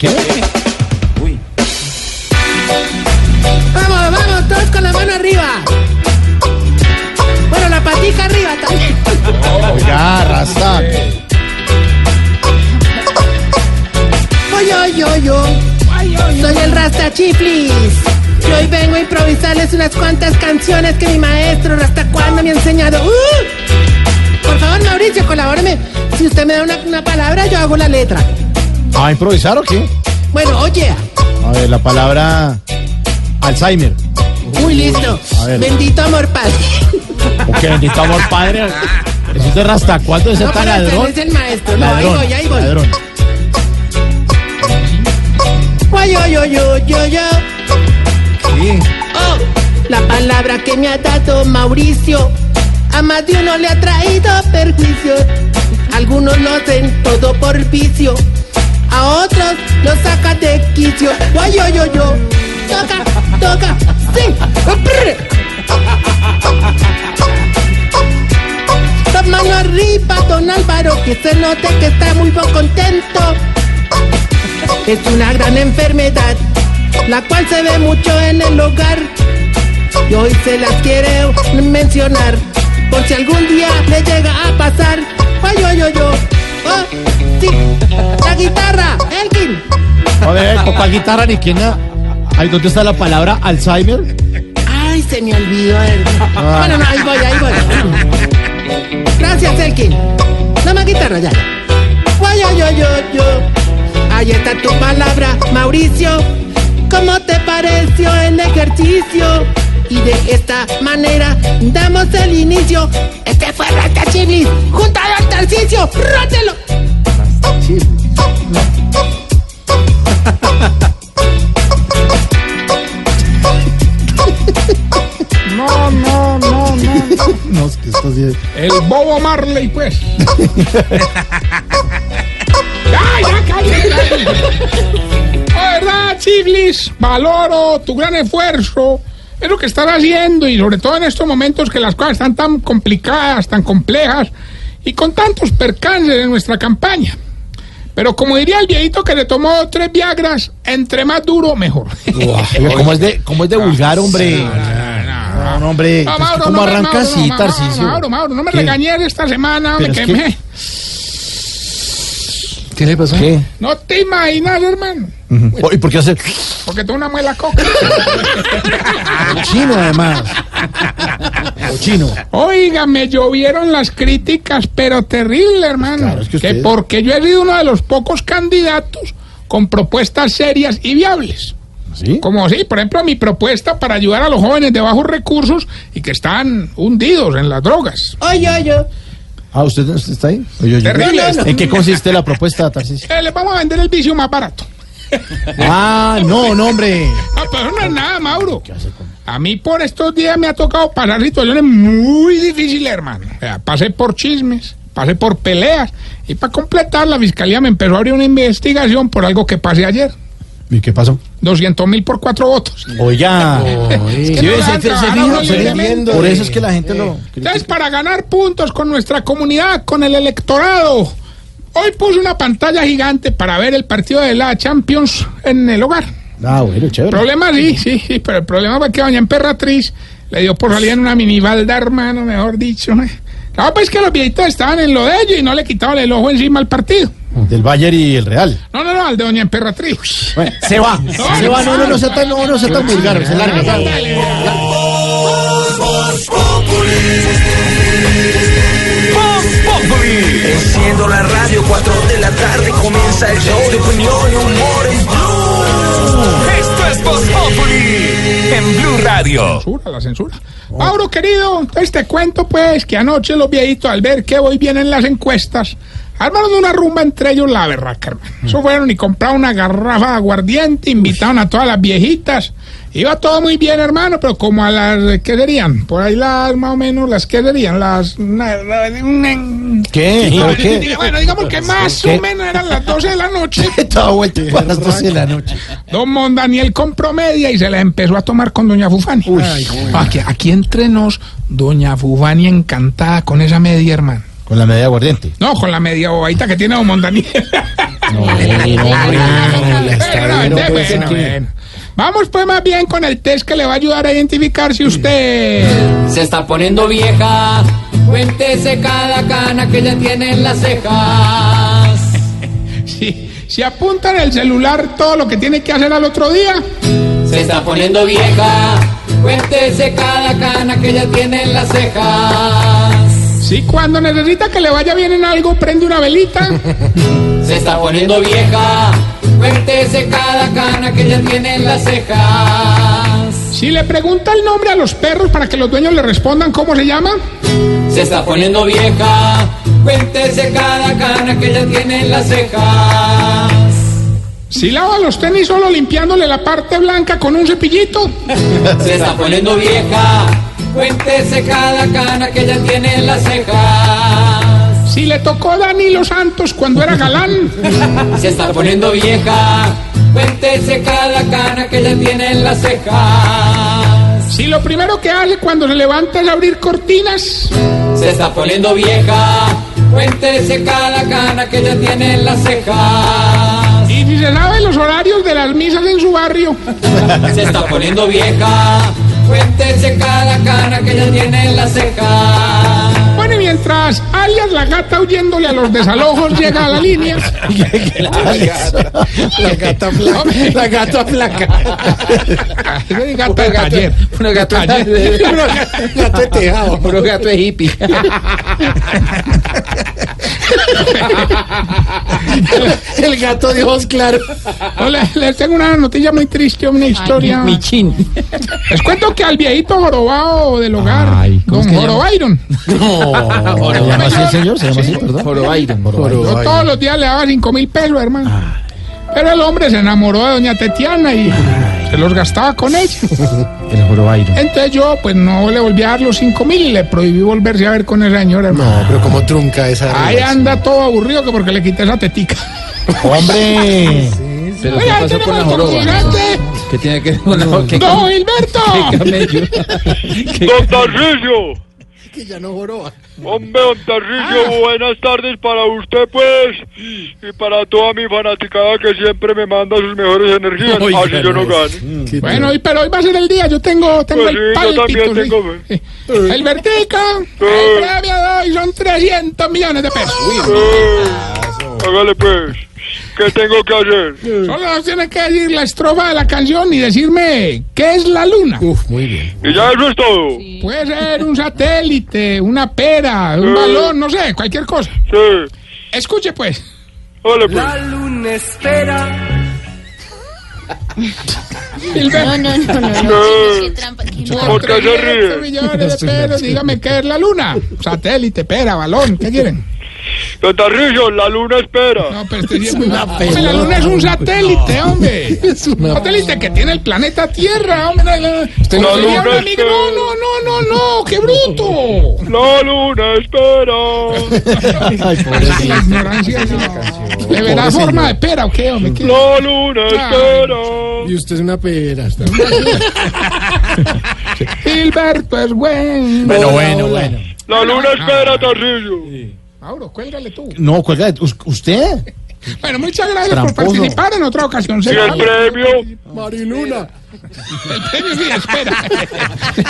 ¿Qué? Uy. Vamos, vamos, todos con la mano arriba. Bueno, la patica arriba también. Oiga, Rasta. Oye, oye, oye. Soy el Rasta Chiflis. Y hoy vengo a improvisarles unas cuantas canciones que mi maestro Rasta cuando me ha enseñado. ¡Uh! Por favor, Mauricio, colabóreme. Si usted me da una, una palabra, yo hago la letra. ¿A improvisar o qué? Bueno, oye. A ver, la palabra Alzheimer. Muy listo. A ver. Bendito amor padre. ¿O qué bendito amor padre? ¿Eso es de Rasta? ¿Cuánto es No, tan ladrón? es el maestro. No, ahí Ladrón, voy, ahí voy. ladrón. Oye, oye, oye, oye. Sí. Oh, la palabra que me ha dado Mauricio a más de uno le ha traído perjuicio. Algunos lo hacen todo por vicio, lo sacan de quicio. Oye, oye, oye, toca, toca, sí. Dos manos arriba, don Álvaro, que se note que está muy contento. Es una gran enfermedad, la cual se ve mucho en el hogar. Y hoy se las quiere mencionar, por si algún día le llega a pasar. Ay, ay, ay, ay. Oh, sí, la guitarra, Elkin. A ver, ¿cuál guitarra ni quién? Ahí, ¿dónde está la palabra Alzheimer? Ay, se me olvidó. el- Bueno, no, ahí voy, ahí voy. Gracias, Elkin. Más guitarra ya. Ay, ay, ay, ay. Ahí está tu palabra, Mauricio. ¿Cómo te pareció el ejercicio? Y de esta manera damos el inicio. Este fue Rata Chiblis, junto al Tarcicio. ¡Rótelo! No, no, no, no. No, es que esto sí es... El bobo Marley, pues. ¡Ay, ya cállate! La verdad, Chiflis, valoro tu gran esfuerzo. Es lo que estás haciendo y sobre todo en estos momentos que las cosas están tan complicadas, tan complejas y con tantos percances en nuestra campaña. Pero como diría el viejito que le tomó tres Viagras, entre más duro, mejor. Oiga, ¿cómo es de, cómo es de vulgar, hombre? No, no, hombre. No, Mauro, ¿Cómo no arranca Mauro, así, Mauro, Tarcisio? Mauro, Mauro, no me ¿Qué? regañes esta semana, me Pero quemé. ¿Qué le pasó? ¿Qué? No te imaginas, hermano. Oh, ¿Y por qué hace Porque tengo una muela coca. chino, además? O chino. Oiga, me llovieron las críticas, pero terrible, hermano. Claro, es que usted- porque yo he sido uno de los pocos candidatos con propuestas serias y viables. ¿Sí? Como sí, por ejemplo, mi propuesta para ayudar a los jóvenes de bajos recursos y que están hundidos en las drogas. Oye, oye. Ah, ¿usted, está ahí? Oye, oye. Terrible esto. ¿En qué consiste la propuesta, Tarcisio? Eh, les vamos a vender el vicio más barato. Ah, no, no, hombre. Ah, pero no es nada, Mauro. A mí por estos días me ha tocado pasar situaciones muy difíciles, hermano. O sea, pasé por chismes, pasé por peleas. Y para completar, la fiscalía me empezó a abrir una investigación por algo que pasé ayer. ¿Y qué pasó? 200 mil por cuatro votos. Oiga. Por eso es que la gente lo... Entonces, para ganar puntos con nuestra comunidad, con el electorado, hoy puse una pantalla gigante para ver el partido de la Champions en el hogar. Ah, bueno, chévere. Problema sí, sí, sí, pero el problema fue que doña Emperatriz le dio por salir en una minibalda, hermano, mejor dicho. eh. Claro, pues que los viejitos estaban en lo de ellos y no le quitaban el ojo encima al partido. Del Bayern y el Real. No, no, no, al de doña Emperatriz. Bueno, se va. se va, no, no, no sea tan, no, no sea tan vulgar. Se larga. ya. Enciendo la radio, 4 de la tarde comienza el show de opinión y humor en Blue. Esto es Voz Populi en Blue Radio. Censura, la censura. Mauro, querido, entonces te cuento pues que anoche los viejitos al ver que voy bien en las encuestas, armaron una rumba entre ellos la berraca, hermano. Eso fueron y compraron una garrafa de aguardiente, invitaron a todas las viejitas. Iba todo muy bien, hermano, pero como a las, ¿qué serían? Por ahí las, más o menos, las, ¿qué serían? Las... ¿Qué? ¿Pero qué? Bueno, digamos que más ¿Qué? o menos eran las 12 de la noche. Estaba vuelto para las 12 de la noche. Don Mon Daniel compró media y se la empezó a tomar con Doña Fufani. aquí, aquí entre nos, Doña Fufani encantada con esa media, hermano. Con la media aguardiente. No, con la media bobadita que tiene Don Mon Daniel. No, no, no, la Bueno, pero pues, bueno, que- bueno. Vamos pues más bien con el test que le va a ayudar a identificar si usted... Se está poniendo vieja. Cuéntese cada cana que ya tiene en las cejas. Si, si apunta en el celular todo lo que tiene que hacer al otro día, Se está poniendo vieja. Cuéntese cada cana que ya tiene en las cejas. si cuando necesita que le vaya bien en algo prende una velita, Se está poniendo vieja. Cuéntese cada cana que ya tiene en las cejas. si le pregunta el nombre a los perros para que los dueños le respondan cómo se llama, Se está poniendo vieja. Cuéntese cada cana que ya tiene en las cejas. si lava los tenis solo limpiándole la parte blanca con un cepillito, Se está poniendo vieja. Cuéntese cada cana que ya tiene en las cejas. Si le tocó Danilo Santos cuando era galán, Se está poniendo vieja. Cuéntese cada cana que ya tiene en las cejas. si lo primero que hace cuando se levanta es abrir cortinas, Se está poniendo vieja. Cuéntese cada cana que ya tiene en las cejas. y si se sabe los horarios de las misas en su barrio, Se está poniendo vieja. Cuéntese cada cana que ya tiene en las cejas. Bueno, y mientras alias la gata huyéndole a los desalojos llega a la línea. La gata flaca. La gata flaca. Gato de ayer. Una gata Ayer. gato de tejado. Puro gato de hippie. El gato de ojos claros. Hola, les tengo una noticia muy triste, una historia. Mi chin. Les cuento que al viejito jorobado del hogar, Ay, ¿cómo don es que se llama? Jorobairon, ¿Se llama así el señor? ¿Se llama así, perdón? Puro Byron. yo todos los días le daba cinco mil pesos, hermano. Pero el hombre se enamoró de doña Tetiana y se los gastaba con ella. El Jorobairo. Entonces yo, pues no le volví a dar los cinco mil y le prohibí volverse a ver con esa señora, hermano. No, pero como trunca esa. Ahí anda todo aburrido que porque le quité esa tetica. ¡Hombre! Pero ¿qué Oiga, pasó con la tenemos joroba? ¿Qué tiene que ver con la joroba? ¿Qué ¡Don Gilberto! camello? Don Tarrillo, Que ya no joroba. hombre, don Tarrillo, buenas tardes para usted, pues, y para toda mi fanaticada que siempre me manda sus mejores energías, así yo no gane. Bueno, hoy, pero hoy va a ser el día. Yo tengo, tengo Pues el sí, yo pálpito. también tengo, Sí. El vertico, el premio de hoy son 300 millones de pesos. Eh, hágale, pues, ¿qué tengo que hacer? Solo tiene que decir la estrofa de la canción y decirme qué es la luna. Uf, muy bien. Y ya eso es todo. Puede ser un satélite, una pera, un balón, no sé, cualquier cosa. Sí, Escuche pues. hágale, pues. luna espera. No, no, no, no, no. ¿Por qué se 300 ríe? millones de pesos, dígame qué es la luna. Satélite, pera, balón, ¿qué quieren? Don Tarrillo, la luna espera. No, pero este sí es muy Hombre, la luna es un satélite, hombre. Es una satélite que tiene el planeta Tierra, hombre. La, la- No, un no, amigo, no. no, no, no, qué bruto. La luna espera. Ay, La pobrecito. ignorancia sí. ¿Le verá forma de pera o qué, hombre? ¿Qué? La luna espera. Y usted es una pera. está- Gilberto es bueno. Bueno, bueno, bueno. La luna espera, Tarrillo. Mauro, cuélgale tú. No, cuelga, us- ¿usted? Bueno, muchas gracias por participar en otra ocasión. Y el premio. Mariluna. El premio sí, espera.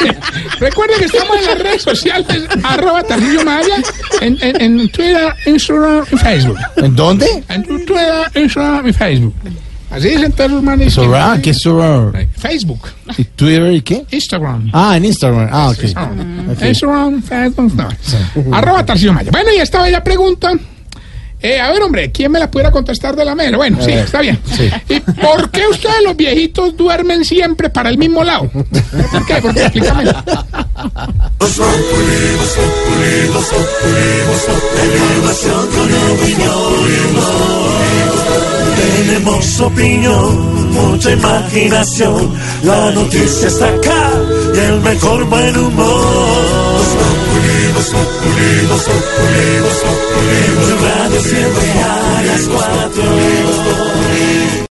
Recuerden que estamos en las redes sociales, arroba Tarrillo Maya, en, en, en Twitter, Instagram y Facebook. ¿En dónde? En Twitter, Instagram y Facebook. Así dicen todos los manes. Sorra, ¿qué es? Facebook, ¿Y Twitter y qué? Instagram. Ah, en Instagram. Ah, ok. Ok. Instagram, Facebook, no. Arroba Tarcillo Maya. Bueno, y esta bella pregunta. Eh, a ver, hombre, ¿quién me la pudiera contestar de la mesa? Bueno, sí, está bien. ¿Y por qué ustedes los viejitos duermen siempre para el mismo lado? ¿Por qué? Porque explícame. Tenemos opinión, mucha imaginación. La noticia está acá y el mejor buen humor. Tu radio siempre a las cuatro.